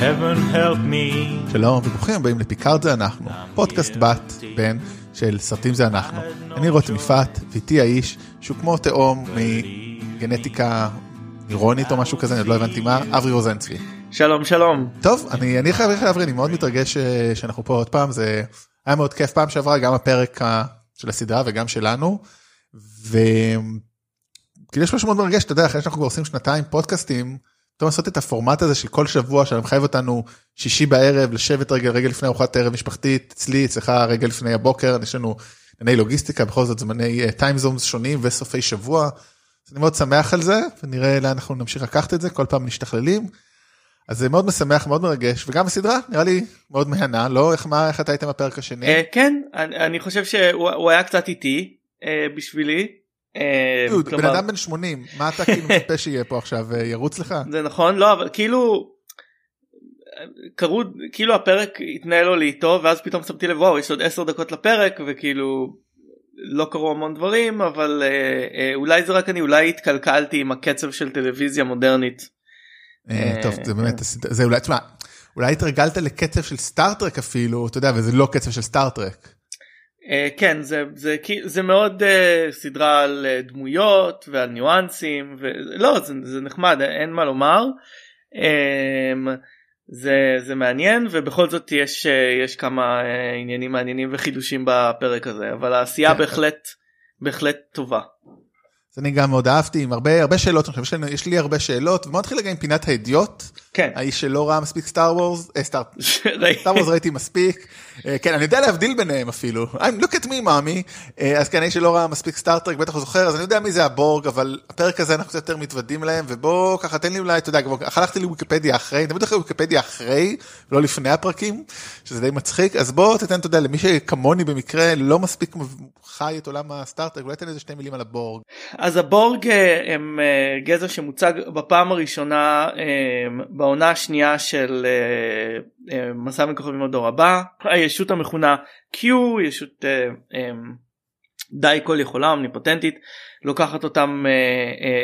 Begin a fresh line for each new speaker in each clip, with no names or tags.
heaven help me.
שלום וברוכים הבאים לפיקארד זה אנחנו, פודקאסט בת, בן, של סרטים זה אנחנו. אני רותם יפעת, ואיתי האיש שהוא כמו תאום מגנטיקה אירונית או משהו כזה, אני עוד לא הבנתי מה, אברי רוזנצבי.
שלום שלום.
טוב, אני, אני חייב לך אברי, אני מאוד מתרגש אה, שאנחנו פה עוד פעם, זה היה מאוד כיף פעם שעברה, גם הפרק של הסדרה וגם שלנו. ו... כאילו יש משהו מאוד מרגש, אתה יודע, אחרי שאנחנו כבר עושים שנתיים פודקאסטים, פתאום לעשות את הפורמט הזה של כל שבוע, שמחייב אותנו שישי בערב, לשבת רגע רגע לפני ארוחת ערב משפחתית, אצלי, אצלך רגע לפני הבוקר, יש לנו ענייני לוגיסטיקה, בכל זאת זמני טיימזומס שונים וסופי שבוע. אז אני מאוד שמח על זה, ונראה לאן אנחנו נמשיך לקחת את זה, כל פעם משתכללים. אז זה מאוד משמח, מאוד מרגש, וגם הסדרה נראה לי מאוד מהנה, לא? איך, מה, איך אתה היית בפרק השני?
אה, כן אני חושב שהוא הוא היה קצת איטי אה, בשבילי. אה,
בן אדם בן 80, מה אתה כאילו מצפה שיהיה פה עכשיו, אה, ירוץ לך?
זה נכון לא אבל כאילו. קרו כאילו הפרק התנהל לו לאיטו ואז פתאום שמתי לב וואו יש עוד 10 דקות לפרק וכאילו לא קרו המון דברים אבל אה, אה, אולי זה רק אני אולי התקלקלתי עם הקצב של טלוויזיה מודרנית.
אה,
אה,
טוב, זה באמת, הסד- זה אולי, תשמע, אולי התרגלת לקצב של סטארטרק אפילו, אתה יודע, וזה לא קצב של סטארטרק.
אה, כן זה זה זה מאוד אה, סדרה על אה, דמויות ועל ניואנסים ולא זה, זה נחמד אין מה לומר. אה, זה זה מעניין ובכל זאת יש אה, יש כמה אה, עניינים מעניינים וחידושים בפרק הזה אבל העשייה
כן.
בהחלט בהחלט טובה.
אז אני גם מאוד אהבתי, עם הרבה הרבה שאלות, אני חושב שיש לי הרבה שאלות, ובוא נתחיל רגע עם פינת האדיוט,
כן.
האיש שלא ראה מספיק סטאר וורס, אה, סטאר סטאר וורס ראיתי מספיק, אה, כן אני יודע להבדיל ביניהם אפילו, I'm look at me mommy, אה, אז כן האיש שלא ראה מספיק סטארטרק בטח הוא זוכר, אז אני יודע מי זה הבורג, אבל הפרק הזה אנחנו קצת יותר מתוודים להם, ובוא ככה תן לי אולי, אתה יודע, הלכתי לוויקיפדיה אחרי, תמיד הולך לוויקיפדיה אחרי, לא לפני הפרקים, שזה די מצחיק, אז בוא תתן, אתה יודע, למי שכמוני במקרה לא מספיק חי את עולם הסטארטרק, אולי תן איזה שתי מילים על הבורג.
אז הבורג אה, הם אה, גזע שמוצג בפעם הראשונה אה, בעונה השנייה של מסע בין כוכבים הדור הבא. הישות המכונה Q ישות די כל יכולה אומניפוטנטית לוקחת אותם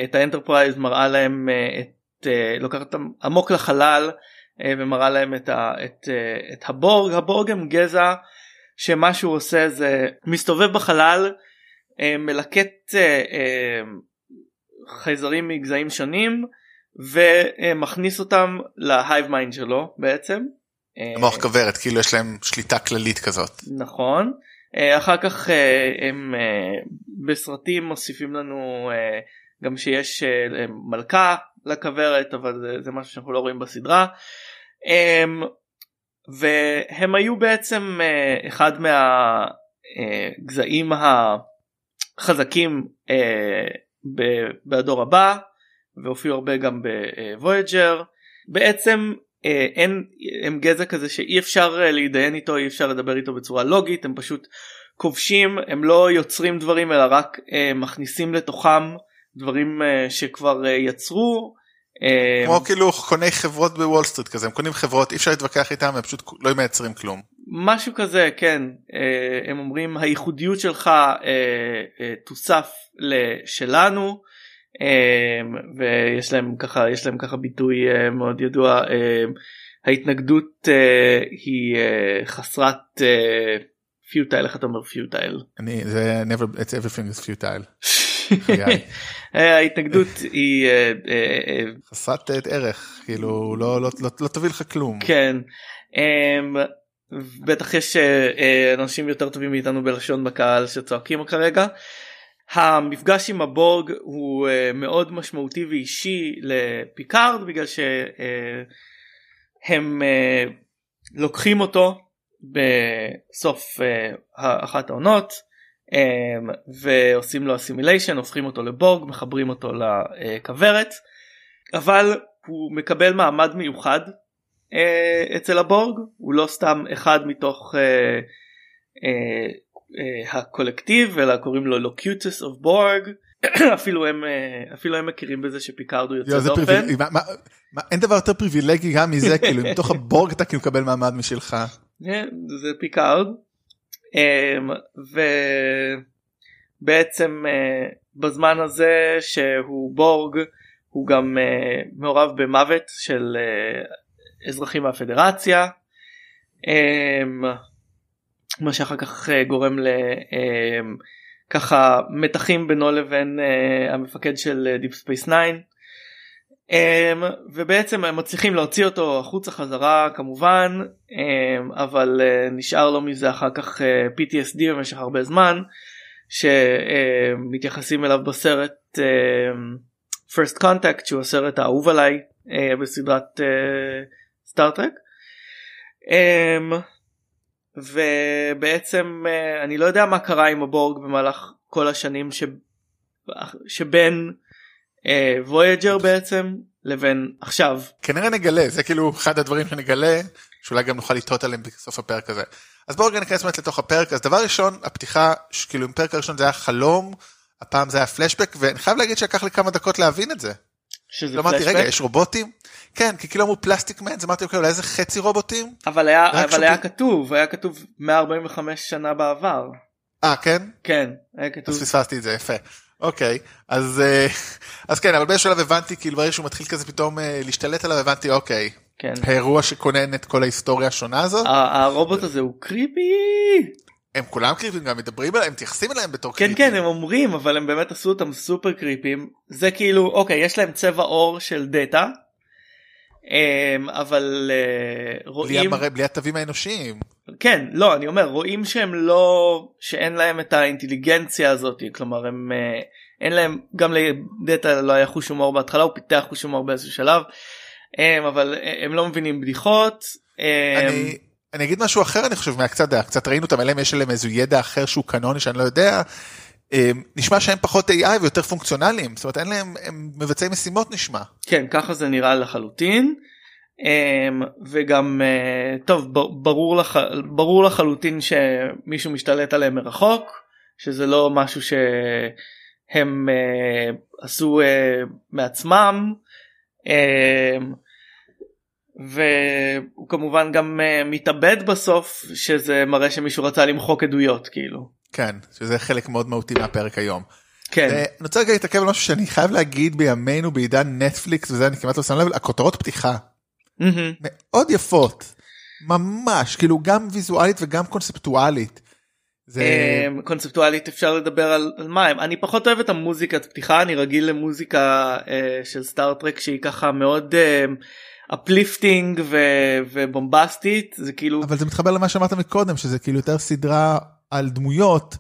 את האנטרפרייז מראה להם את לוקחת אותם עמוק לחלל אה, ומראה להם את, ה, את, את הבורג. הבורג הם גזע שמה שהוא עושה זה מסתובב בחלל מלקט אה, אה, חייזרים מגזעים שונים ומכניס אותם ל hive mind שלו בעצם. אה,
המוח כוורת, כאילו יש להם שליטה כללית כזאת.
נכון. אה, אחר כך אה, הם אה, בסרטים מוסיפים לנו אה, גם שיש אה, מלכה לכוורת אבל זה, זה משהו שאנחנו לא רואים בסדרה. אה, והם היו בעצם אה, אחד מהגזעים החזקים אה, ב- בדור הבא והופיעו הרבה גם בוויג'ר. בעצם אה, אין הם גזע כזה שאי אפשר אה, להתדיין איתו אי אפשר לדבר איתו בצורה לוגית הם פשוט כובשים הם לא יוצרים דברים אלא רק אה, מכניסים לתוכם דברים אה, שכבר אה, יצרו. אה,
כמו כאילו קוני חברות בוול סטריט כזה, הם קונים חברות, אי אפשר להתווכח איתם, הם פשוט לא מייצרים כלום.
משהו כזה כן אה, הם אומרים הייחודיות שלך אה, אה, תוסף לשלנו ויש להם ככה יש להם ככה ביטוי מאוד ידוע ההתנגדות היא חסרת פיוטייל איך אתה אומר פיוטייל
אני, זה never, it's everything is futile.
ההתנגדות היא
חסרת ערך, כאילו לא, לא, לא, לא תביא לך כלום.
כן אמ, בטח יש אה, אה, אנשים יותר טובים מאיתנו בלשון בקהל שצועקים כרגע. המפגש עם הבורג הוא אה, מאוד משמעותי ואישי לפיקארד בגלל שהם לוקחים אותו בסוף אחת העונות ועושים לו אסימיליישן הופכים אותו לבורג מחברים אותו לכוורת אבל הוא מקבל מעמד מיוחד אצל הבורג הוא לא סתם אחד מתוך אה, אה, אה, הקולקטיב אלא קוראים לו Locutus of Borg. אפילו הם אה, אפילו הם מכירים בזה שפיקארד יוצא דופן.
אין דבר יותר פריבילגי גם מזה, כאילו, מתוך הבורג אתה כאילו מקבל מעמד משלך.
אה, זה פיקארד. אמ, ובעצם אה, בזמן הזה שהוא בורג הוא גם אה, מעורב במוות של אה, אזרחים מהפדרציה. אמ, מה שאחר כך אה, גורם לככה מתחים בינו לבין אה, המפקד של Deep Space 9. Um, ובעצם הם מצליחים להוציא אותו החוצה חזרה כמובן um, אבל uh, נשאר לו מזה אחר כך PTSD במשך הרבה זמן שמתייחסים אליו בסרט First Contact שהוא הסרט האהוב עליי בסדרת סטארטרק. Um, ובעצם uh, אני לא יודע מה קרה עם הבורג במהלך כל השנים ש... שבין וויג'ר uh, בעצם לבין עכשיו.
כנראה נגלה זה כאילו אחד הדברים שנגלה שאולי גם נוכל לטעות עליהם בסוף הפרק הזה. אז בואו ניכנס באמת לתוך הפרק אז דבר ראשון הפתיחה כאילו עם פרק הראשון זה היה חלום הפעם זה היה פלשבק ואני חייב להגיד שלקח לי כמה דקות להבין את זה.
שזה
לא אמרתי? רגע יש רובוטים? כן כי כאילו אמרו פלסטיק מן אז אמרתי אוקיי אולי איזה חצי רובוטים?
אבל היה אבל היה
שופט-
כתוב היה כתוב 145 שנה בעבר.
אה כן?
כן היה כתוב.
אז פספסתי את זה יפה. אוקיי אז אה, אז כן אבל באיזשהו שלב הבנתי כאילו ברגע שהוא מתחיל כזה פתאום אה, להשתלט עליו הבנתי אוקיי
כן.
האירוע שכונן את כל ההיסטוריה השונה הזאת.
הרובוט הזה הוא creepy
הם כולם קריפים גם מדברים עליהם מתייחסים אליהם בתור
כן
קריפים.
כן הם אומרים אבל הם באמת עשו אותם סופר קריפים זה כאילו אוקיי יש להם צבע עור של דאטה אמ, אבל אה,
בלי
רואים
המראה בלי התווים האנושיים.
כן לא אני אומר רואים שהם לא שאין להם את האינטליגנציה הזאת כלומר הם אה, אין להם גם לדאטה לא היה חוש הומור בהתחלה הוא פיתח חוש הומור באיזשהו שלב אמ, אבל אה, הם לא מבינים בדיחות. אמ,
אני אני אגיד משהו אחר אני חושב מהקצת קצת ראינו אותם אלא אם יש להם איזה ידע אחר שהוא קנוני שאני לא יודע. אה, נשמע שהם פחות AI ויותר פונקציונליים זאת אומרת אין להם הם מבצעי משימות נשמע.
כן ככה זה נראה לחלוטין אמ, וגם אה, טוב ברור לח... ברור לחלוטין שמישהו משתלט עליהם מרחוק שזה לא משהו שהם אה, עשו אה, מעצמם אמ, והוא כמובן גם אה, מתאבד בסוף שזה מראה שמישהו רצה למחוק עדויות כאילו
כן שזה חלק מאוד מהותי מהפרק היום.
כן
אה, אני רוצה רגע להתעכב על משהו שאני חייב להגיד בימינו בעידן נטפליקס וזה אני כמעט לא שם לב הכותרות פתיחה
מהמם.
מאוד יפות ממש כאילו גם ויזואלית וגם קונספטואלית. זה
אמ, קונספטואלית אפשר לדבר על, על מה הם אני פחות אוהב את המוזיקת פתיחה אני רגיל למוזיקה אה, של סטארטרק שהיא ככה מאוד uplifting ובומבסטית זה כאילו
אבל זה מתחבר למה שאמרת מקודם שזה כאילו יותר סדרה על דמויות.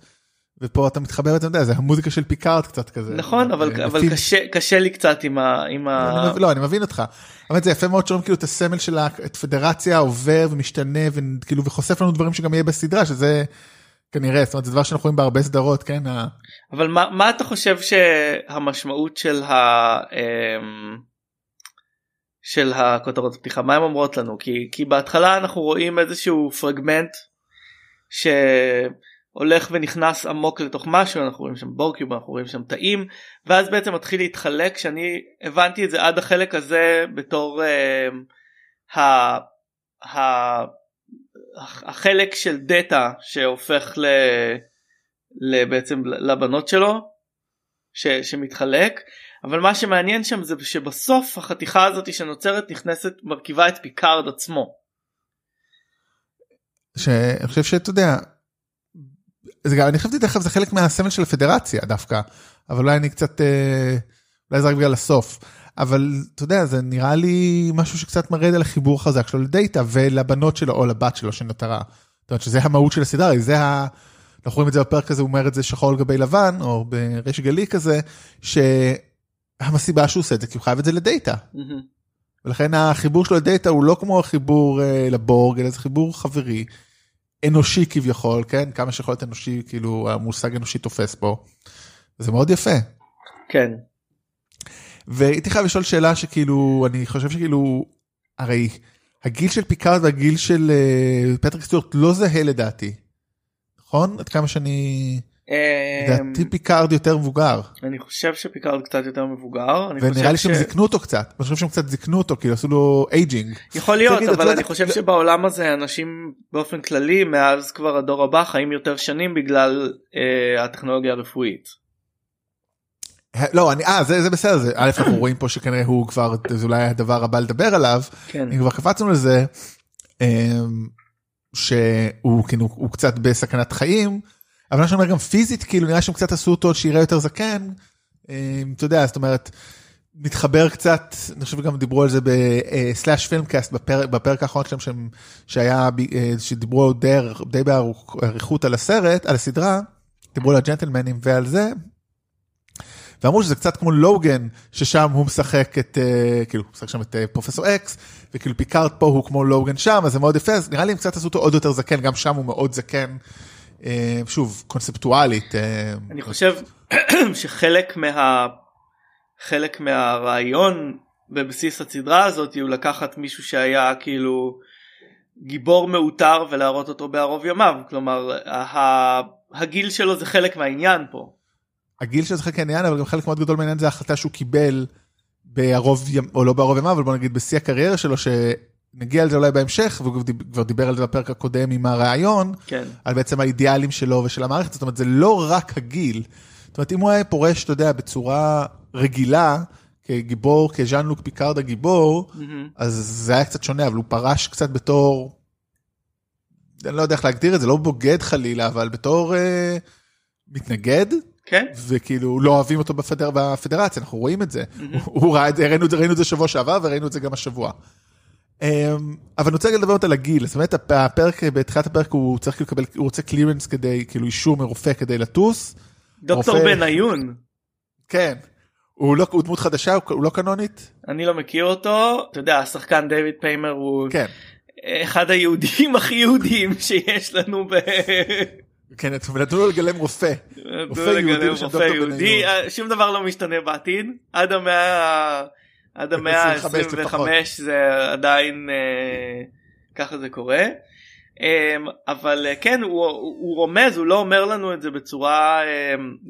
ופה אתה מתחבר אתה יודע זה המוזיקה של פיקארד קצת כזה.
נכון אבל
אה,
אבל קשה קשה לי קצת עם ה... עם ה...
אני לא אני מבין אותך. אבל זה יפה מאוד שרואים כאילו את הסמל של הפדרציה עובר ומשתנה וכאילו וחושף לנו דברים שגם יהיה בסדרה שזה כנראה זאת אומרת זה דבר שאנחנו רואים בהרבה סדרות כן. ה-
אבל מה, מה אתה חושב שהמשמעות של ה... של הכותרות הפתיחה. מה הן אומרות לנו? כי כי בהתחלה אנחנו רואים איזשהו פרגמנט שהולך ונכנס עמוק לתוך משהו אנחנו רואים שם בורקיוב אנחנו רואים שם תאים ואז בעצם מתחיל להתחלק שאני הבנתי את זה עד החלק הזה בתור אמ, ה... ה... החלק של דאטה שהופך ל... בעצם לבנות שלו ש, שמתחלק אבל מה שמעניין שם זה שבסוף החתיכה הזאת שנוצרת נכנסת מרכיבה את פיקארד עצמו.
שאני חושב שאתה יודע. זה גם אני חשבתי דרך אגב זה חלק מהסמל של הפדרציה דווקא אבל אולי אני קצת אה, אולי זה רק בגלל הסוף אבל אתה יודע זה נראה לי משהו שקצת מראה על החיבור החזק שלו לדאטה ולבנות שלו או לבת שלו שנותרה. זאת אומרת שזה המהות של הסדרה זה ה... אנחנו רואים את זה בפרק הזה הוא אומר את זה שחור על גבי לבן או בריש גלי כזה שהסיבה שהוא עושה את זה כי הוא חייב את זה לדאטה. ולכן החיבור שלו לדאטה הוא לא כמו החיבור אה, לבורג אלא זה חיבור חברי אנושי כביכול כן כמה שיכול להיות אנושי כאילו המושג אנושי תופס פה. זה מאוד יפה.
כן.
והייתי חייב לשאול שאלה שכאילו אני חושב שכאילו הרי הגיל של פיקארד והגיל של אה, פטריק סטיורט לא זהה לדעתי. נכון? עד כמה שאני...
אמ,
לדעתי פיקארד יותר מבוגר.
אני חושב שפיקארד קצת יותר מבוגר.
ונראה לי שהם זיקנו אותו קצת. אני חושב שהם קצת זיקנו אותו כאילו עשו לו aging.
יכול להיות אבל
לא
אני חושב שבעולם הזה אנשים באופן כללי מאז כבר הדור הבא חיים יותר שנים בגלל אה, הטכנולוגיה הרפואית.
לא, אני, אה, זה, זה בסדר, זה, א', אנחנו רואים פה שכנראה הוא כבר, זה אולי הדבר הבא לדבר עליו,
כן.
אם כבר קפצנו לזה, אמ, שהוא כאילו, הוא קצת בסכנת חיים, אבל אני אומר גם פיזית, כאילו נראה שהם קצת עשו אותו שיראה יותר זקן, אמ, אתה יודע, זאת אומרת, מתחבר קצת, אני חושב גם דיברו על זה בסלאש פילמקאסט בפרק, בפרק האחרון שלהם שהם, שהיה, אה, שדיברו די, די באריכות על הסרט, על הסדרה, דיברו על הג'נטלמנים ועל זה, ואמרו שזה קצת כמו לוגן, ששם הוא משחק את, uh, כאילו, הוא משחק שם את uh, פרופסור אקס, וכאילו פיקארט פה הוא כמו לוגן שם, אז זה מאוד יפה, אז נראה לי הם קצת עשו אותו עוד יותר זקן, גם שם הוא מאוד זקן, שוב, קונספטואלית. Uh,
אני חושב שחלק מה... חלק מהרעיון בבסיס הסדרה הזאת הוא לקחת מישהו שהיה כאילו גיבור מעוטר ולהראות אותו בערוב ימיו, כלומר הגיל שלו זה חלק מהעניין פה.
הגיל שלו זה חלק מהעניין אבל גם חלק מאוד גדול מהעניין זה החלטה שהוא קיבל בערוב ימיו או לא בערוב ימיו אבל בוא נגיד בשיא הקריירה שלו שנגיע לזה אולי בהמשך והוא כבר דיבר על זה בפרק הקודם עם הרעיון
כן.
על בעצם האידיאלים שלו ושל המערכת זאת אומרת זה לא רק הגיל. זאת אומרת אם הוא היה פורש אתה יודע בצורה רגילה כגיבור כז'אן-לוק פיקארד הגיבור mm-hmm. אז זה היה קצת שונה אבל הוא פרש קצת בתור. אני לא יודע איך להגדיר את זה לא בוגד חלילה אבל בתור אה, מתנגד
כן.
וכאילו לא אוהבים אותו בפדר, בפדרציה, אנחנו רואים את זה. Mm-hmm. הוא ראה את זה, ראינו, ראינו את זה שבוע שעבר וראינו את זה גם השבוע. Um, אבל אני רוצה לדבר על הגיל, זאת אומרת הפרק, בתחילת הפרק הוא צריך לקבל, הוא רוצה קלירנס כדי, כאילו אישור מרופא כדי לטוס.
דוקטור רופא... בניון.
כן. הוא לא, הוא דמות חדשה, הוא, לא קנונית?
אני לא מכיר אותו, אתה יודע, השחקן דיוויד פיימר הוא
כן.
אחד היהודים הכי יהודיים שיש לנו ב...
כן, נתנו לו לגלם רופא.
רופא יהודי רופא יהודי, אה, שום דבר לא משתנה בעתיד, עד המאה עד המאה ה-25 זה עדיין אה, ככה זה קורה. אמ, אבל אה, כן הוא, הוא רומז הוא לא אומר לנו את זה בצורה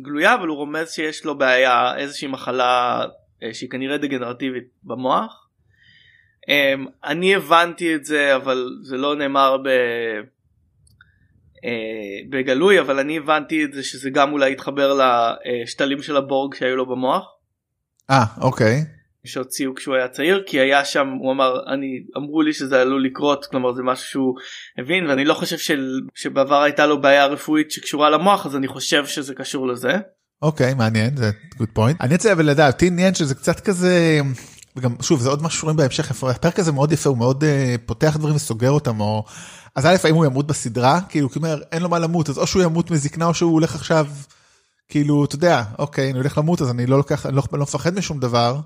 גלויה אבל הוא רומז שיש לו בעיה איזושהי מחלה שהיא כנראה דגנרטיבית במוח. אני הבנתי את זה אבל זה לא נאמר ב... אה, בגלוי אבל אני הבנתי את זה שזה גם אולי יתחבר לשתלים של הבורג שהיו לו במוח.
אה אוקיי.
שהוציאו כשהוא היה צעיר כי היה שם הוא אמר אני אמרו לי שזה עלול לקרות כלומר זה משהו שהוא הבין ואני לא חושב של, שבעבר הייתה לו בעיה רפואית שקשורה למוח אז אני חושב שזה קשור לזה.
אוקיי מעניין זה good point אני רוצה אבל לדעת עניין שזה קצת כזה וגם שוב זה עוד משהו שרואים בהמשך הפרק הזה מאוד יפה הוא מאוד uh, פותח דברים וסוגר אותם או אז א', האם הוא ימות בסדרה? כאילו, אומר, אין לו מה למות, אז או שהוא ימות מזקנה או שהוא הולך עכשיו, כאילו, אתה יודע, אוקיי, אני הולך למות אז אני לא לוקח, אני לא, לא מפחד משום דבר.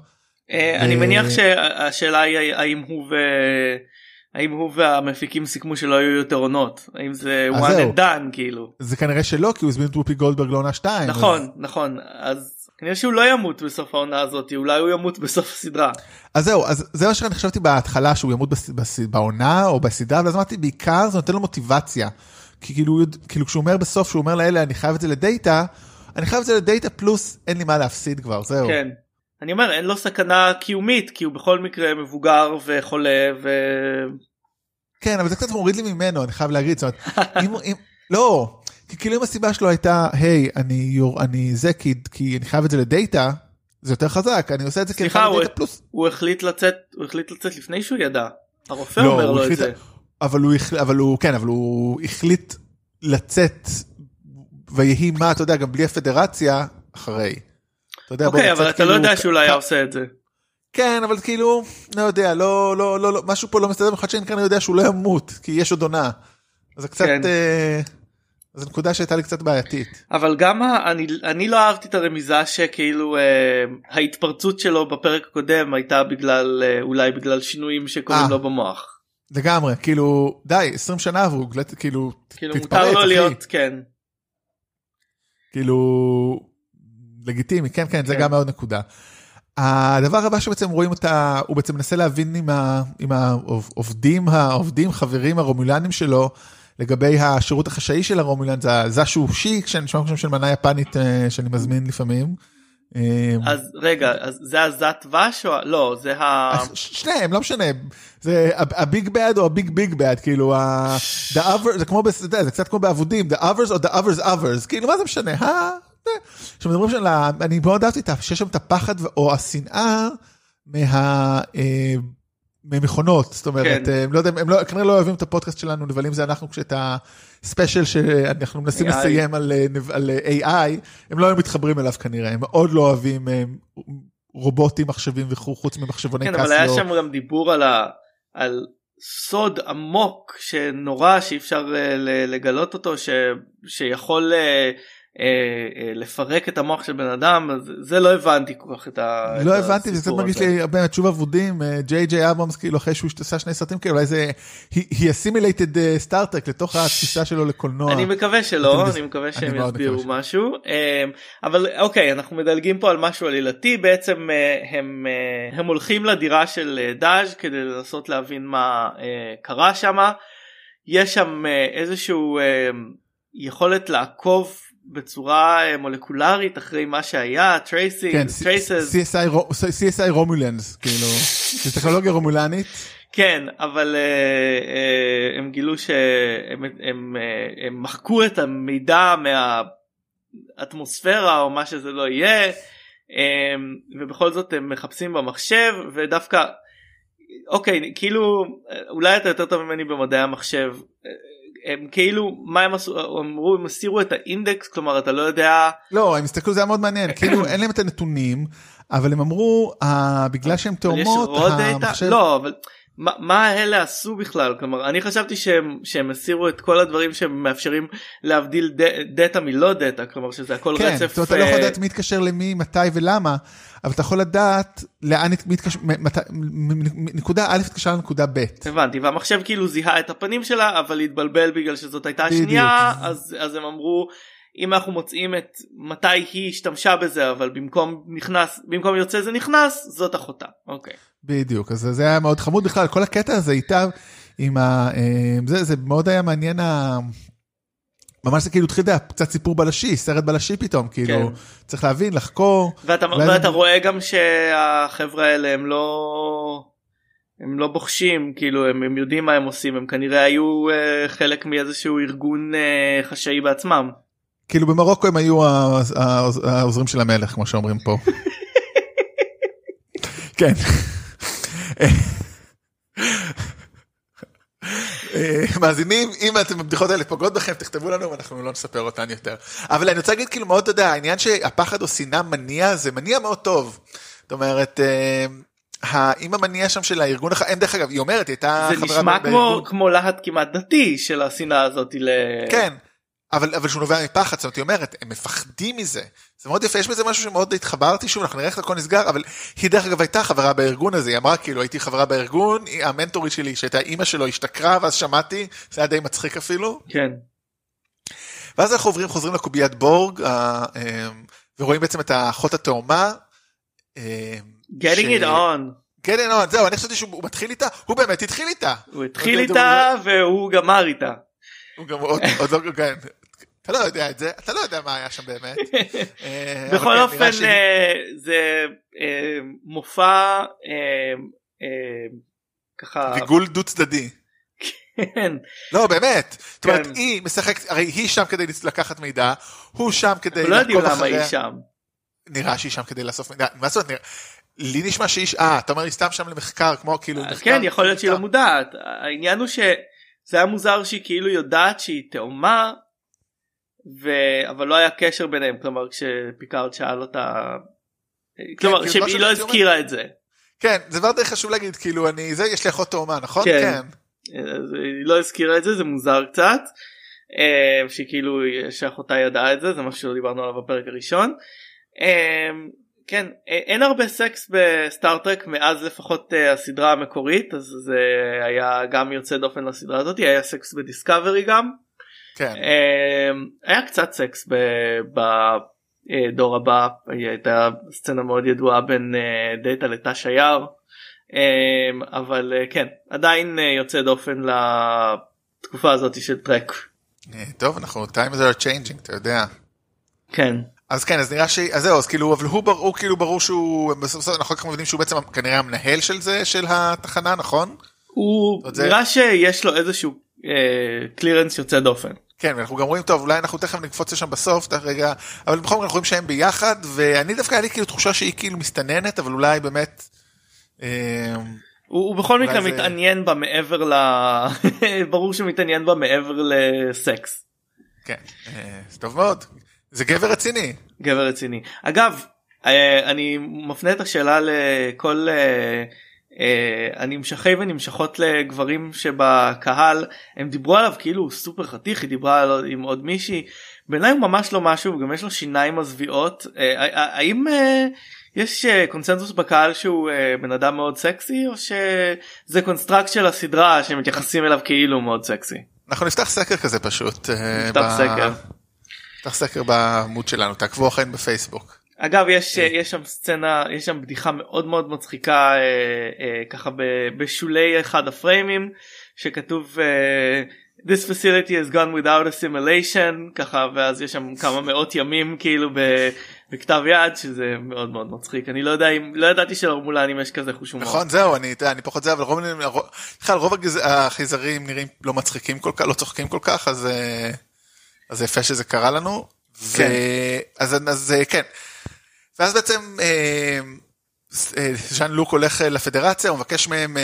אה, אני מניח שהשאלה היא האם הוא ו... האם הוא והמפיקים סיכמו שלא היו יותר עונות האם זה one and done כאילו
זה כנראה שלא כי הוא הזמין את וופי גולדברג לעונה 2
נכון נכון אז כנראה שהוא לא ימות בסוף העונה הזאת אולי הוא ימות בסוף הסדרה.
אז זהו אז זה מה שאני חשבתי בהתחלה שהוא ימות בעונה או בסדרה ואז אמרתי בעיקר זה נותן לו מוטיבציה. כי כאילו כאילו כשהוא אומר בסוף שהוא אומר לאלה אני חייב את זה לדאטה אני חייב את זה לדאטה פלוס אין לי מה להפסיד כבר זהו.
כן. אני אומר אין לו סכנה קיומית כי הוא בכל מקרה מבוגר וחולה ו...
כן אבל זה קצת מוריד לי ממנו אני חייב להגיד. זאת אומרת, אם, אם, לא כי כאילו אם הסיבה שלו הייתה, היי, אני, אני זה כי, כי אני חייב את זה לדאטה, זה יותר חזק, אני עושה את זה כי אני חייב לדאטה פלוס.
הוא החליט לצאת, הוא החליט לצאת לפני שהוא ידע. הרופא לא, אומר לו החליט, את זה.
אבל הוא, אבל הוא, כן, אבל הוא החליט לצאת, ויהי מה, אתה יודע, גם בלי הפדרציה, אחרי.
אתה יודע, אוקיי, אבל אתה כאילו, לא יודע שהוא לא היה עושה את זה.
כן, אבל כאילו, לא יודע, לא, לא, לא, לא משהו פה לא מסתדר, במיוחד שאני כנראה יודע שהוא לא ימות, כי יש עוד עונה. אז זה קצת... כן. אה, זו נקודה שהייתה לי קצת בעייתית.
אבל גם אני, אני לא אהבתי את הרמיזה שכאילו אה, ההתפרצות שלו בפרק הקודם הייתה בגלל אה, אולי בגלל שינויים שקורים אה, לו במוח.
לגמרי כאילו די 20 שנה עברו כאילו
כאילו תתפרץ, מותר לו אחי. להיות כן.
כאילו לגיטימי כן כן, כן. זה גם מאוד נקודה. הדבר הבא שבעצם רואים אותה הוא בעצם מנסה להבין עם, ה, עם העובדים העובדים חברים הרומולנים שלו. לגבי השירות החשאי של הרומולנד זה זשו שיק שאני נשמע כמו של מנה יפנית אה, שאני מזמין לפעמים.
אה, אז רגע אז זה הזת וש או לא זה ה...
שניהם לא משנה זה הביג בד או הביג ביג בד כאילו ה... the other זה כמו זה קצת כמו באבודים the others או the others others כאילו מה זה משנה שמדברים שם, אני מאוד אהבתי. שיש שם את הפחד או השנאה מה... אה, ממכונות, זאת אומרת,
כן.
הם לא יודעים, הם לא, כנראה לא אוהבים את הפודקאסט שלנו, נבלים זה אנחנו, כשאת הספיישל שאנחנו מנסים
AI.
לסיים על, אה, על אה, AI, הם לא היו מתחברים אליו כנראה, הם מאוד לא אוהבים אה, רובוטים, מחשבים וכו', חוץ ממחשבוני
כן,
קסיו.
אבל היה שם גם דיבור על, ה... על סוד עמוק שנורא שאי אפשר אה, לגלות אותו ש... שיכול אה, אה, אה, לפרק את המוח של בן אדם זה לא הבנתי כל כך את ה...
לא
את
הבנתי, זה
הסיפור
מרגיש
הזה.
לי באמת שוב אבודים, ג'יי ג'יי אברמס כאילו אחרי שהוא עשה שני סרטים כאלה, אולי זה, he assimilated סטארטק לתוך התפיסה שלו לקולנוע.
אני מקווה שלא, אני מקווה
אני
שהם יסבירו משהו, אבל אוקיי אנחנו מדלגים פה על משהו עלילתי בעצם אה, הם אה, הם הולכים לדירה של אה, דאז' כדי לנסות להבין מה אה, קרה שם, יש שם אה, איזשהו אה, יכולת לעקוב בצורה אה, מולקולרית אחרי מה שהיה tracing
כן,
traces
CSI Ro- CSI Romulans, כאילו, זה טכנולוגיה רומולנית.
כן אבל אה, אה, הם גילו שהם הם, אה, הם מחקו את המידע מהאטמוספירה או מה שזה לא יהיה אה, ובכל זאת הם מחפשים במחשב ודווקא אוקיי כאילו אולי אתה יותר טוב ממני במדעי המחשב הם כאילו מה הם עשו הם אמרו הם הסירו את האינדקס כלומר אתה לא יודע
לא, הם הסתכלו, זה היה מאוד מעניין, כאילו אין להם את הנתונים, אבל הם אמרו, אה, בגלל שהם תאומות? המחשב...
לא אבל מה, מה אלה עשו בכלל כלומר אני חשבתי שהם שהם הסירו את כל הדברים שמאפשרים להבדיל ד- data מלא data כלומר שזה הכל
כן, זאת אומרת, אתה לא יכול
אה,
לדעת מי יתקשר למי, מתי ולמה, אבל אתה יכול לדעת לאן מי יתקשר, מ- מת- מ- מ- נקודה א' התקשר לנקודה ב'.
הבנתי והמחשב כאילו זיהה את הפנים שלה אבל התבלבל בגלל שזאת הייתה. השנייה אז אז הם אמרו אם אנחנו מוצאים את מתי היא השתמשה בזה אבל במקום נכנס במקום יוצא זה נכנס זאת אחותה אוקיי
בדיוק, אז זה היה מאוד חמוד בכלל, כל הקטע הזה איתה, עם ה... אה, זה, זה מאוד היה מעניין ה... ממש זה כאילו התחיל, קצת סיפור בלשי, סרט בלשי פתאום, כאילו,
כן.
צריך להבין, לחקור.
ואתה,
אולי
ואתה
זה-
רואה גם שהחבר'ה האלה הם לא הם לא בוחשים כאילו הם, הם יודעים מה הם עושים הם כנראה היו uh, חלק מאיזשהו ארגון uh, חשאי בעצמם.
כאילו במרוקו הם היו העוזרים של המלך, כמו שאומרים פה. כן. מאזינים אם אתם הבדיחות האלה פוגעות בכם תכתבו לנו ואנחנו לא נספר אותן יותר אבל אני רוצה להגיד כאילו מאוד אתה יודע העניין שהפחד או שנאה מניע זה מניע מאוד טוב. זאת אומרת אה, האם המניע שם של הארגון הם דרך אגב היא אומרת היא הייתה
זה
חברה
נשמע
ב-
כמו
בארגון.
כמו להט כמעט דתי של השנאה הזאת ל...
כן, אבל, אבל שהוא נובע מפחד, זאת אומרת, היא אומרת, הם מפחדים מזה. זה מאוד יפה, יש בזה משהו שמאוד התחברתי, שוב, אנחנו נראה איך הכל נסגר, אבל היא דרך אגב הייתה חברה בארגון הזה, היא אמרה כאילו, הייתי חברה בארגון, היא- המנטורית שלי, שהייתה אימא שלו, השתכרה, ואז שמעתי, זה היה די מצחיק אפילו.
כן.
ואז אנחנו עוברים, חוזרים לקוביית בורג, אה, ורואים בעצם את האחות התאומה. אה,
getting
ש-
it on
כן, לא, זהו, אני חשבתי שהוא מתחיל איתה, הוא באמת התחיל איתה.
הוא התחיל איתה והוא גמר איתה.
הוא גם עוד, עוד לא, כן. אתה לא יודע את זה, אתה לא יודע מה היה שם באמת. אה,
בכל
כן,
אופן אה, זה אה, מופע ככה
ריגול דו צדדי.
כן
לא באמת, זאת אומרת
כן.
היא משחקת, הרי היא שם כדי לקחת מידע, הוא שם כדי
לא יודעים למה היא. שם.
נראה שהיא שם כדי לאסוף מידע, מה זאת אומרת, לי נשמע שהיא, אה, אתה אומר היא סתם שם למחקר, כמו כאילו,
כן יכול להיות שהיא לא. מודעת העניין הוא שזה היה מוזר שהיא כאילו יודעת שהיא תאומה ו... אבל לא היה קשר ביניהם כלומר כשפיקארד שאל אותה כלומר
כאילו,
שהיא לא
אומר-
הזכירה את זה
כן, זה דבר די חשוב להגיד, כאילו, אני, זה, יש לי אחות תאומה, נכון?
כן. אז היא לא הזכירה את זה זה מוזר קצת אה, שכאילו שאחותה ידעה את זה זה משהו שדיברנו עליו בפרק הראשון. אה, כן אה, אין הרבה סקס בסטאר טרק מאז לפחות הסדרה המקורית אז זה היה גם יוצא דופן לסדרה הזאת היה סקס בדיסקאברי גם
כן,
אה, היה קצת סקס בדור הבא הייתה סצנה מאוד ידועה בין אה, דאטה לטש היער אה, אבל אה, כן עדיין אה, יוצא דופן לתקופה הזאת של טרק
טוב, אנחנו, times are changing, אתה יודע.
כן
אז כן, אז נראה ש... אז זהו, אז כאילו, אבל הוא, בר- הוא כאילו ברור שהוא, בסוף בסוף אנחנו מבינים שהוא בעצם כנראה המנהל של זה, של התחנה, נכון?
הוא
עוד זה-
נראה שיש לו איזשהו קלירנס יוצא דופן.
כן אנחנו גם רואים טוב אולי אנחנו תכף נקפוץ לשם בסוף את הרגע אבל בכל מקרה אנחנו רואים שהם ביחד ואני דווקא היה לי כאילו תחושה שהיא כאילו מסתננת אבל אולי באמת. אה,
הוא, הוא בכל מקרה
זה-
מתעניין בה מעבר ל... ברור שהוא מתעניין בה מעבר לסקס.
כן אה, זה טוב מאוד זה גבר רציני
גבר רציני. אגב, אה, אני מפנה את השאלה לכל אה, אה, הנמשכים ונמשכות לגברים שבקהל, הם דיברו עליו כאילו הוא סופר חתיך, היא דיברה עליו עם עוד מישהי, בעיניי הוא ממש לא משהו, וגם יש לו שיניים מזוויעות. אה, אה, האם אה, יש אה, קונצנזוס בקהל שהוא אה, בן אדם מאוד סקסי, או שזה construct של הסדרה שמתייחסים אליו כאילו הוא מאוד סקסי?
אנחנו נפתח סקר כזה פשוט. אה,
נפתח סקר.
נפתח סקר בעמוד שלנו תעקבו אחרינו בפייסבוק.
אגב יש יש שם סצנה יש שם בדיחה מאוד מאוד מצחיקה אה, אה, ככה ב- בשולי אחד הפריימים שכתוב אה, this facility has gone without assimilation ככה ואז יש שם כמה מאות ימים כאילו ב- בכתב יד שזה מאוד מאוד מצחיק אני לא יודע אם לא ידעתי שלרמולנים יש כזה חוש הומור.
נכון זהו אני אני פחות זה אבל רוב בכלל רוב הגז- החייזרים נראים לא מצחיקים כל כך לא צוחקים כל כך אז אה, אז זה יפה שזה קרה לנו. ו-
כן.
אז אז אה, כן. ואז בעצם אה, אה, ז'אן לוק הולך אה, לפדרציה הוא מבקש מהם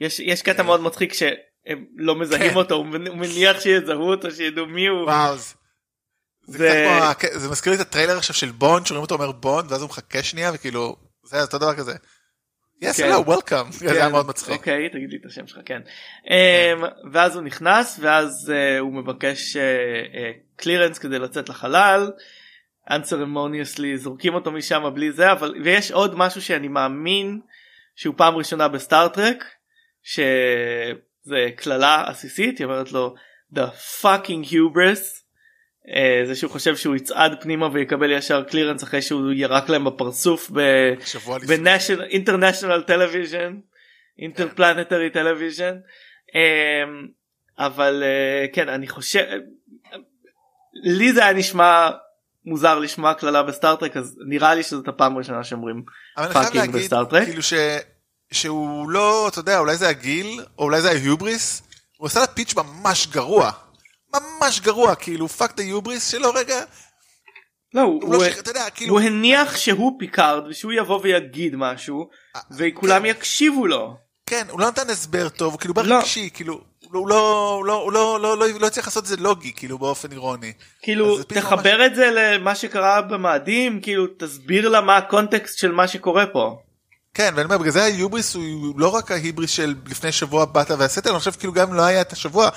יש יש קטע מאוד מצחיק שהם לא מזהים
כן.
אותו הוא מנ- הוא מניח שיזהו אותו שידעו מי הוא.
וואו. זה- זה
זה-
כמו מזכיר לי את הטריילר עכשיו של בונד שרואים אותו אומר בונד ואז הוא מחכה שנייה וכאילו זה אותו דבר כזה.
כן.
hello welcome זה היה מאוד מצחיק.
אוקיי תגיד לי את השם שלך כן. אמ, ואז הוא נכנס ואז הוא מבקש קלירנס כדי לצאת לחלל. Unceremoniously זורקים אותו משם בלי זה אבל ויש עוד משהו שאני מאמין שהוא פעם ראשונה בסטארטרק שזה קללה עסיסית היא אומרת לו the fucking hubris אה, זה שהוא חושב שהוא יצעד פנימה ויקבל ישר קלירנס אחרי שהוא ירק להם בפרצוף ב...
שבוע לפני.
ב national international television interplanetary television אמ, אבל אה, כן אני חושב לי זה היה נשמע מוזר לשמוע קללה בסטארטרק אז נראה לי שזאת הפעם הראשונה שאומרים
fucking
בסטארטרק.
כאילו ש... שהוא לא אתה יודע אולי זה הגיל או אולי זה ההיובריס הוא עשה לה pitch ממש גרוע. ממש גרוע כאילו fuck the hubris שלו רגע
לא הוא,
הוא לא ש... אתה יודע כאילו
הוא הניח שהוא פיקארד ושהוא יבוא ויגיד משהו וכולם יקשיבו לו
כן הוא לא נתן הסבר טוב כאילו
לא.
רגשי כאילו הוא לא הוא לא הוא לא לא לא לא הצליח לעשות את זה לוגי כאילו באופן אירוני.
כאילו תחבר את זה למה שקרה במאדים כאילו תסביר לה מה הקונטקסט של מה שקורה פה.
כן ואני אומר בגלל זה ההיובריס הוא לא רק ההיבריס של לפני שבוע באת ועשית אני חושב כאילו גם אם לא היה את השבוע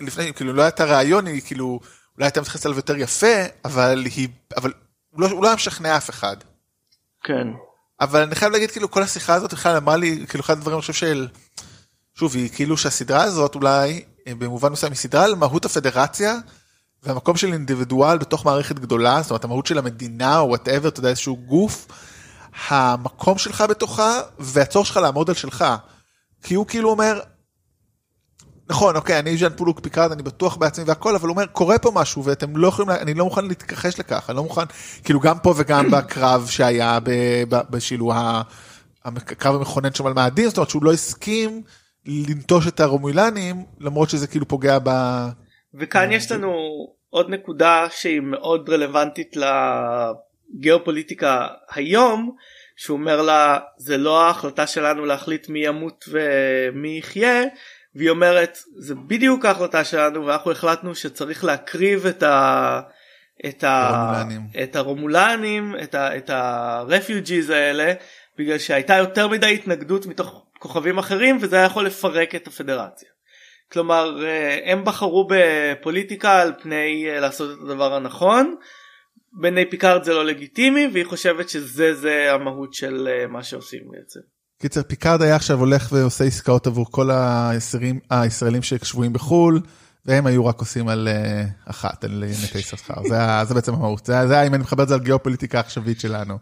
לפני כאילו לא היה את הרעיון היא כאילו אולי הייתה מתייחסת אליו יותר יפה אבל היא אבל הוא לא הוא לא היה משכנע אף אחד.
כן.
אבל אני חייב להגיד כאילו כל השיחה הזאת בכלל אמרה לי כאילו אחד הדברים אני חושב של שוב היא כאילו שהסדרה הזאת אולי אה, במובן מסוים היא סדרה על מהות הפדרציה והמקום של אינדיבידואל בתוך מערכת גדולה זאת אומרת המהות של המדינה או וואטאבר אתה יודע איזשהו גוף המקום שלך בתוכה והצורך שלך לעמוד על שלך כי הוא כאילו אומר. נכון אוקיי אני ז'אן-לוק פיקארד אני בטוח בעצמי והכל אבל הוא אומר קורה פה משהו ואתם לא יכולים אני לא מוכן להתכחש לכך אני לא מוכן כאילו גם פה וגם בקרב שהיה ב- ב- בשילו ה- הקרב המכונן שם על מאדים זאת אומרת שהוא לא הסכים לנטוש את הרומולנים למרות שזה כאילו פוגע ב...
וכאן יש לנו עוד נקודה שהיא מאוד רלוונטית לגיאופוליטיקה היום שהוא אומר לה זה לא ההחלטה שלנו להחליט מי ימות ומי יחיה והיא אומרת זה בדיוק ההחלטה שלנו ואנחנו החלטנו שצריך להקריב את ה... את, ה...
הרומולנים.
את הרומולנים את, ה... את הרפיוג'יז האלה בגלל שהייתה יותר מדי התנגדות מתוך כוכבים אחרים וזה היה יכול לפרק את הפדרציה. כלומר אה, הם בחרו בפוליטיקה על פני אה, לעשות את הדבר הנכון. בעיני פיקארד זה לא לגיטימי והיא חושבת שזה זה המהות של אה, מה שעושים בעצם.
קיצר פיקארד היה עכשיו הולך ועושה עסקאות עבור כל הישראלים, הישראלים ששבויים בחול והם היו רק עושים על אחת על נטי שכר זה, זה בעצם המהות זה, זה אם אני מחבר את זה על גיאופוליטיקה העכשווית שלנו.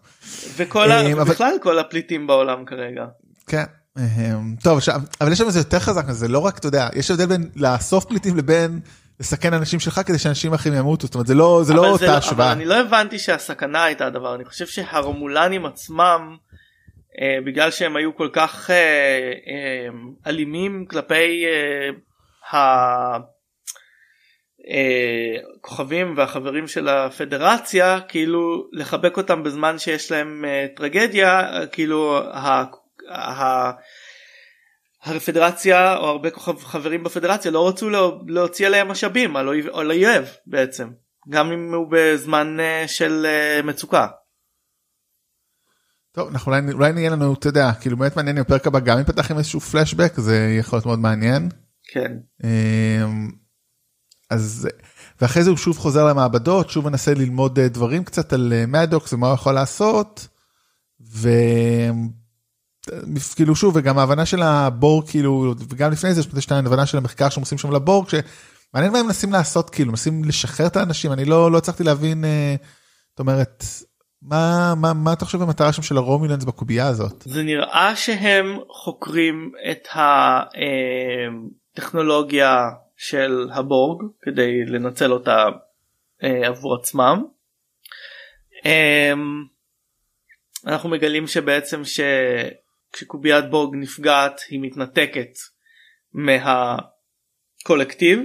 וכל ה... בכלל כל הפליטים בעולם כרגע.
כן. אמ, טוב אבל יש שם איזה יותר חזק מזה לא רק אתה יודע יש הבדל בין לאסוף פליטים לבין לסכן אנשים שלך כדי שאנשים אחרים ימותו זאת אומרת זה לא זה לא
אבל
אותה
אבל
השוואה.
אני לא הבנתי שהסכנה הייתה הדבר אני חושב שהרומולנים עצמם אה, בגלל שהם היו כל כך אה, אה, אלימים כלפי אה, הכוכבים והחברים של הפדרציה כאילו לחבק אותם בזמן שיש להם טרגדיה כאילו הפדרציה או הרבה חברים בפדרציה לא רצו להוציא עליהם משאבים על אויב בעצם גם אם הוא בזמן של מצוקה.
טוב אנחנו אולי, אולי נהיה לנו אתה יודע כאילו באמת מעניין אם הפרק הבא גם אם פתח עם איזשהו פלשבק זה יכול להיות מאוד מעניין.
כן.
אמ, אז ואחרי זה הוא שוב חוזר למעבדות שוב מנסה ללמוד אה, דברים קצת על מדוקס ומה הוא יכול לעשות. וכאילו שוב וגם ההבנה של הבור כאילו וגם לפני זה יש הבנה של המחקר שהם עושים שם לבור כשמעניין מה הם מנסים לעשות כאילו מנסים לשחרר את האנשים אני לא לא הצלחתי להבין אה, זאת אומרת מה מה מה אתה חושב המטרה שם של הרומילנס בקובייה הזאת
זה נראה שהם חוקרים את הטכנולוגיה אה, של הבורג כדי לנצל אותה אה, עבור עצמם. אנחנו מגלים שבעצם שכשקוביית בורג נפגעת היא מתנתקת מהקולקטיב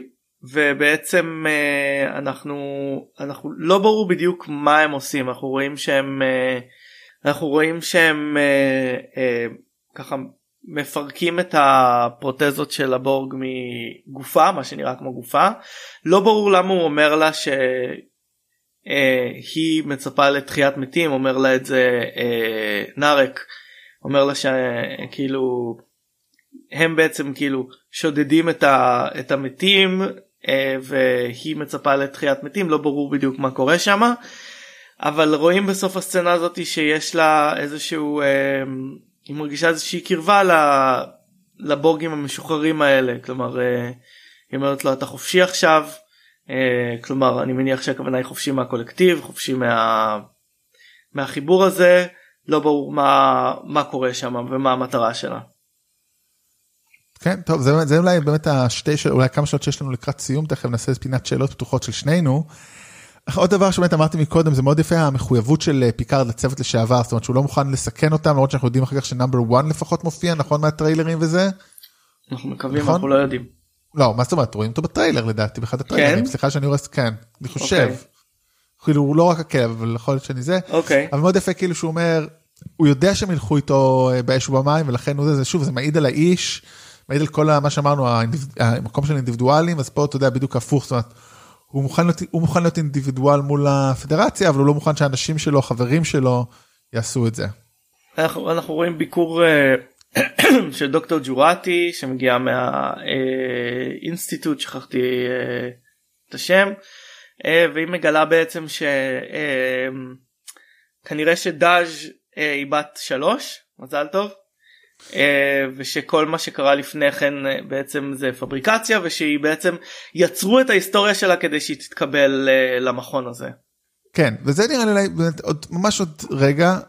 ובעצם אה, אנחנו אנחנו לא ברור בדיוק מה הם עושים. אנחנו רואים שהם אה, אנחנו רואים שהם אה, ככה מפרקים את הפרוטזות של הבורג מגופה מה שנראה כמו גופה. לא ברור למה הוא אומר לה שהיא מצפה לתחיית מתים אומר לה את זה נארק אומר לה שכאילו הם בעצם כאילו שודדים את, ה, את המתים אה, והיא מצפה לתחיית מתים לא ברור בדיוק מה קורה שם אבל רואים בסוף הסצנה הזאת שיש לה איזשהו אה, היא מרגישה איזושהי קרבה לבורגים המשוחררים האלה כלומר אה, היא אומרת לו אתה חופשי עכשיו כלומר אני מניח שהכוונה היא חופשי מהקולקטיב חופשי מה... מהחיבור הזה לא ברור מה מה קורה שם ומה המטרה שלה.
כן טוב זה, זה אולי באמת השתי של אולי כמה שעות שיש לנו לקראת סיום תכף נעשה פינת שאלות פתוחות של שנינו. עוד דבר שבאמת אמרתי מקודם זה מאוד יפה המחויבות של אה, פיקארד לצוות לשעבר זאת אומרת שהוא לא מוכן לסכן אותם למרות שאנחנו יודעים אחר כך ש Number 1 לפחות מופיע נכון מהטריילרים וזה.
אנחנו מקווים נכון? אנחנו לא יודעים.
לא מה זאת אומרת רואים אותו בטריילר לדעתי באחד הטריילרים כן? סליחה שאני רואה כן אני חושב. Okay. כאילו הוא לא רק הכלב אבל יכול להיות שאני זה.
אוקיי.
אבל מאוד יפה כאילו שהוא אומר הוא יודע שהם ילכו איתו אה, באש ובמים ולכן הוא זה, זה שוב זה מעיד על האיש. מעיד על כל מה שאמרנו המקום של אינדיבידואלים אז פה אתה יודע בדיוק הפוך זאת אומרת. הוא מוכן להיות, הוא מוכן להיות אינדיבידואל מול הפדרציה אבל הוא לא מוכן שאנשים שלו חברים שלו יעשו את זה.
אנחנו, אנחנו רואים ביקור אה, של דוקטור ג'ורטי שמגיע מהאינסטיטוט שכחתי אה, את השם והיא מגלה בעצם שכנראה שדאז' היא בת שלוש מזל טוב. אה, ושכל מה שקרה לפני כן אה, בעצם זה פבריקציה ושהיא בעצם יצרו את ההיסטוריה שלה כדי שהיא תתקבל אה, למכון הזה.
כן וזה נראה לי עוד ממש עוד רגע.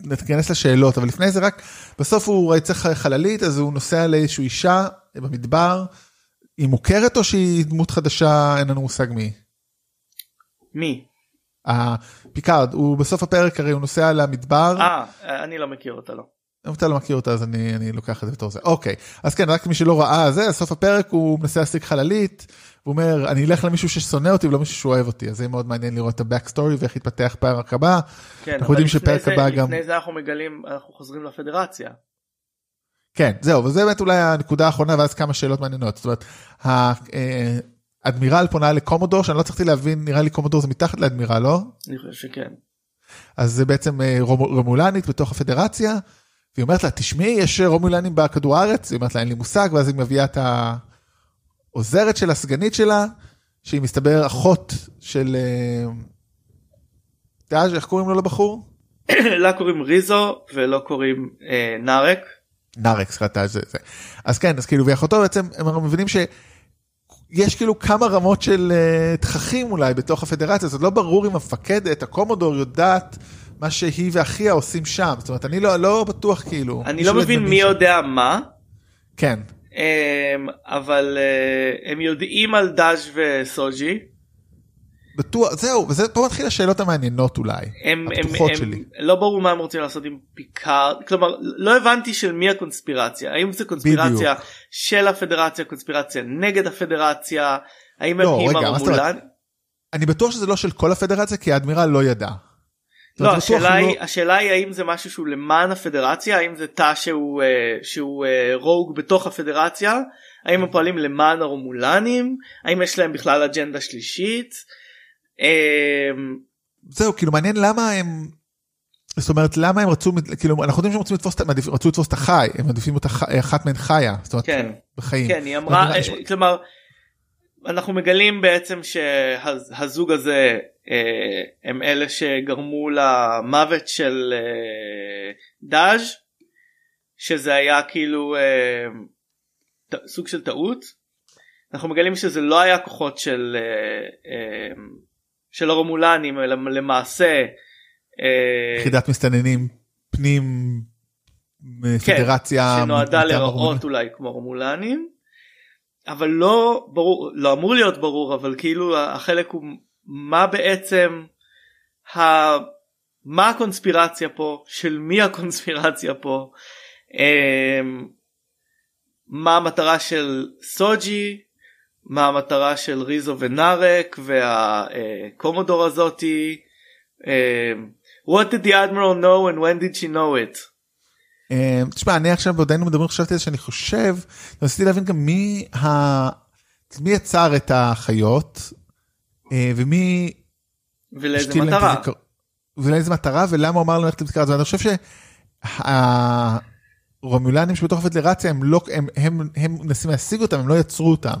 נתכנס לשאלות אבל לפני זה רק בסוף הוא צריך חללית אז הוא נוסע לאיזושהי אישה במדבר. היא מוכרת או שהיא דמות חדשה אין לנו מושג מי.
מי?
פיקארד הוא בסוף הפרק הרי הוא נוסע למדבר.
אה אני לא מכיר אותה לא.
אם אתה לא מכיר אותה אז אני אני לוקח את זה בתור זה אוקיי אז כן רק מי שלא ראה זה סוף הפרק הוא מנסה להשיג חללית. הוא אומר אני אלך למישהו ששונא אותי ולא מישהו שאוהב אותי אז זה מאוד מעניין לראות את הבק סטורי ואיך יתפתח פרק הבא.
כן, אנחנו יודעים שפרק הבא גם. לפני זה אנחנו מגלים אנחנו חוזרים לפדרציה.
כן זהו וזה באמת אולי הנקודה האחרונה ואז כמה שאלות מעניינות זאת אומרת. אה, אדמירל פונה לקומודור שאני לא צריכתי להבין נראה לי קומודור זה מתחת לאדמירל לא?
אני חושב שכן.
אז זה בעצם אה, רומולנית בתוך הפדרציה והיא אומרת לה תשמעי יש רומולנים בכדור הארץ היא אומרת לה אין לי מושג ואז היא מביאה את העוזרת של הסגנית שלה שהיא מסתבר אחות של אה, דאז' איך קוראים לו לבחור?
לה קוראים ריזו ולא קוראים אה, נארק.
נארק סליחה זה זה אז כן אז כאילו ואחותו בעצם הם מבינים ש... יש כאילו כמה רמות של uh, תככים אולי בתוך הפדרציה, זאת לא ברור אם המפקדת, הקומודור יודעת מה שהיא ואחיה עושים שם, זאת אומרת אני לא, לא בטוח כאילו.
אני לא מבין מי יודע מה.
כן.
Um, אבל uh, הם יודעים על דאז' וסוג'י.
בטוח, זהו, וזה פה מתחיל השאלות המעניינות אולי,
הם, הפתוחות הם, שלי. הם, לא ברור מה הם רוצים לעשות עם פיקארד, כלומר לא הבנתי של מי הקונספירציה, האם זה קונספירציה בדיוק. של הפדרציה קונספירציה נגד הפדרציה האם
לא,
הם עם
רגע, אומרת?
הרומולן.
אני בטוח שזה לא של כל הפדרציה כי האדמירל לא ידע.
לא, השאלה, היא, השאלה היא האם זה משהו שהוא למען הפדרציה האם זה תא שהוא, אה, שהוא אה, רוג בתוך הפדרציה האם הם פועלים למען הרומולנים האם יש להם בכלל אג'נדה שלישית. אה,
זהו כאילו מעניין למה הם זאת אומרת למה הם רצו כאילו אנחנו יודעים שהם רוצים לתפוס את- מעדיפ- רצו לתפוס את החי הם מעדיפים אותה אחת מהן חיה זאת אומרת
כן.
בחיים.
כן היא אמרה אה, כלומר אנחנו מגלים בעצם שהזוג הזה אה, הם אלה שגרמו למוות של אה, דאז' שזה היה כאילו סוג של טעות. אנחנו מגלים שזה לא היה כוחות של אה, של הרומולנים אלא למעשה אה,
יחידת מסתננים פנים פדרציה
כן, שנועדה
מטעם
להיראות. אולי כמו רומולנים אבל לא ברור לא אמור להיות ברור אבל כאילו החלק הוא מה בעצם ה... מה הקונספירציה פה של מי הקונספירציה פה אמ, מה המטרה של סוג'י מה המטרה של ריזו ונארק והקומודור הזאתי אמ, what did the admiral know and when did she know it
אה, תשמע אני עכשיו בעודנו מדברים חשבתי על זה שאני חושב רציתי להבין גם מי ה... מי יצר את החיות אה, ומי
ולאיזה מטרה.
ולאיזה מטרה ולמה הוא אמר להם ללכת לזיכרון ואני חושב שהרומולנים שבתוך הפדרציה הם לא הם הם הם מנסים להשיג אותם הם לא יצרו אותם.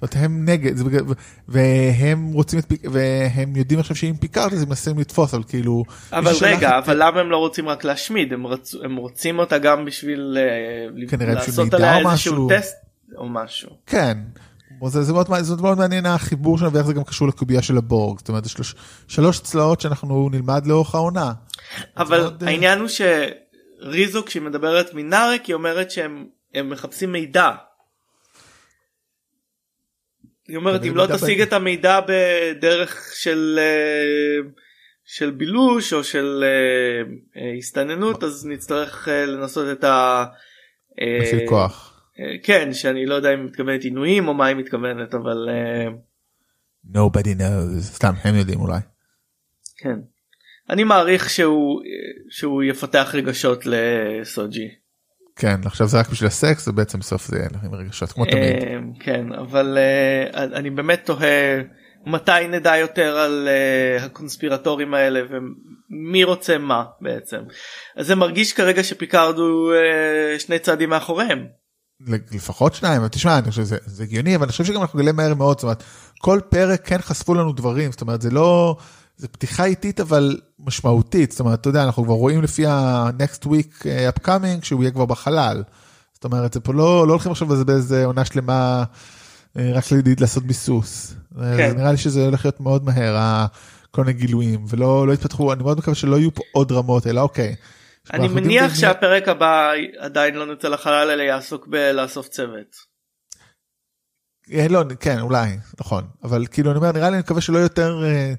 זאת הם נגד והם רוצים והם יודעים עכשיו שאם פיקארד אז הם מנסים לתפוס אבל כאילו.
אבל רגע אבל למה הם לא רוצים רק להשמיד הם רוצים אותה גם בשביל אה, לעשות עליה איזשהו. טסט או משהו.
כן. זה, זה, מאוד, זה מאוד מעניין החיבור שלנו ואיך זה גם קשור לקובייה של הבורג. זאת אומרת, יש שלוש, שלוש צלעות שאנחנו נלמד לאורך העונה.
אבל
מאוד, אה,
העניין הוא שריזו כשהיא מדברת מנארק היא אומרת שהם הם מחפשים מידע. היא אומרת אם לא
מידע
תשיג את המידע בדרך של אה, של בילוש או של אה, אה, הסתננות אז נצטרך לנסות את ה...
מפעיל כוח.
כן שאני לא יודע אם מתכוונת עינויים או מה היא מתכוונת אבל
nobody knows. סתם, הם יודעים אולי.
כן. אני מעריך שהוא שהוא יפתח רגשות לסוג'י.
כן, עכשיו זה רק בשביל הסקס, זה בעצם סוף זה עם רגשות, כמו תמיד.
אה, כן אבל אה, אני באמת תוהה מתי נדע יותר על אה, הקונספירטורים האלה ומי רוצה מה בעצם. אז זה מרגיש כרגע שפיקארד הוא שני צעדים מאחוריהם.
לפחות שניים, תשמע, אני חושב שזה זה הגיוני, אבל אני חושב שגם אנחנו נגלה מהר מאוד, זאת אומרת, כל פרק כן חשפו לנו דברים, זאת אומרת, זה לא, זה פתיחה איטית אבל משמעותית, זאת אומרת, אתה יודע, אנחנו כבר רואים לפי ה-next week אה, upcoming שהוא יהיה כבר בחלל. זאת אומרת, זה פה לא, לא הולכים עכשיו לזה באיזה עונה שלמה, אה, רק לידיד לעשות ביסוס.
כן.
כן. נראה לי שזה הולך להיות מאוד מהר, כל מיני גילויים, ולא לא יתפתחו, אני מאוד מקווה שלא יהיו פה עוד רמות, אלא אוקיי.
אני מניח שהפרק הבא עדיין לא נצא לחלל אלא יעסוק בלאסוף צוות.
אה, לא, כן, אולי, נכון. אבל כאילו, אני אומר, נראה לי, אני מקווה שלא יותר... אה,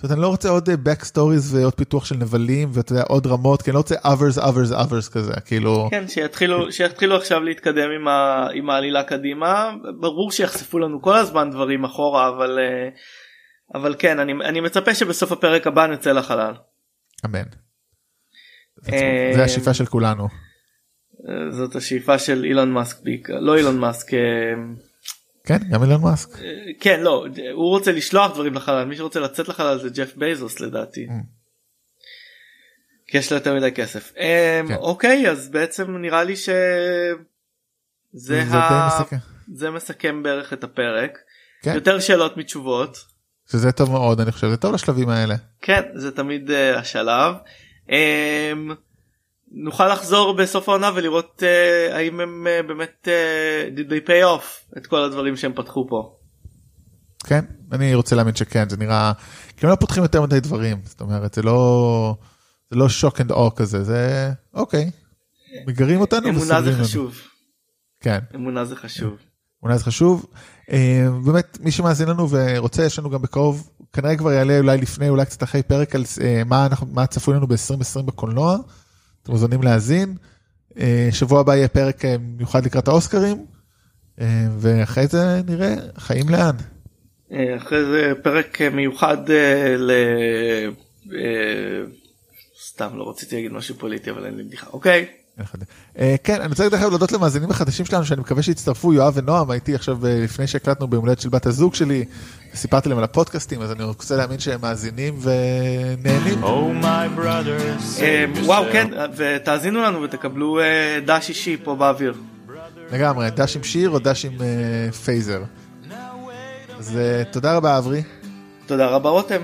זאת אומרת, אני לא רוצה עוד אה, back stories ועוד פיתוח של נבלים, ואתה יודע, עוד רמות, כי אני לא רוצה others, others, others כזה, כאילו...
כן שיתחילו שיתחילו עכשיו להתקדם עם, ה, עם העלילה קדימה ברור שיחשפו לנו כל הזמן דברים אחורה אבל אה, אבל כן אני, אני מצפה שבסוף הפרק הבא נצא לחלל.
אמן.
אה,
זה השאיפה של כולנו.
זאת השאיפה של אילון מאסק בעיקר לא אילון מאסק
כן, גם אילון מאסק.
אה, כן לא הוא רוצה לשלוח דברים לחלל מי שרוצה לצאת לחלל זה ג'ף בייזוס לדעתי.
Mm.
כי יש לו יותר מדי כסף. אה,
כן.
אוקיי אז בעצם נראה לי שזה ה...
מסכם.
זה מסכם בערך את הפרק.
כן.
יותר שאלות מתשובות.
שזה טוב מאוד, אני חושב, זה טוב לשלבים האלה.
כן זה תמיד uh, השלב. Um, נוכל לחזור בסוף העונה ולראות uh, האם הם uh, באמת uh, did they pay off את כל הדברים שהם פתחו פה.
כן, אני רוצה להאמין שכן, זה נראה... כי הם לא פותחים יותר מדי דברים, זאת אומרת, זה לא... זה לא shock and awe כזה, זה... אוקיי. מגרים אותנו
אמונה
וסוגרים
זה
לנו.
חשוב.
כן.
אמונה זה חשוב.
אולי זה חשוב. אה, באמת, מי שמאזין לנו ורוצה, יש לנו גם בקרוב, כנראה כבר יעלה אולי לפני, אולי קצת אחרי פרק על אה, מה, אנחנו, מה צפוי לנו ב-2020 בקולנוע. אתם מוזמנים להאזין. אה, שבוע הבא יהיה פרק אה, מיוחד לקראת האוסקרים. אה, ואחרי זה נראה חיים לאן.
אחרי זה פרק מיוחד ל... סתם לא רציתי להגיד משהו פוליטי אבל אין לי בדיחה אוקיי.
אה, כן, אני רוצה דרך אגב להודות למאזינים החדשים שלנו שאני מקווה שיצטרפו יואב ונועם הייתי עכשיו אה, לפני שהקלטנו ביום הולדת של בת הזוג שלי סיפרתי להם על הפודקאסטים אז אני רוצה להאמין שהם מאזינים ונהנים.
Oh,
אה, וואו. כן ותאזינו לנו ותקבלו דש אישי פה באוויר.
לגמרי דש עם שיר או דש עם phaser. אז תודה רבה אברי
תודה רבה רותם.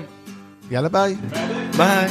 יאללה ביי.
ביי.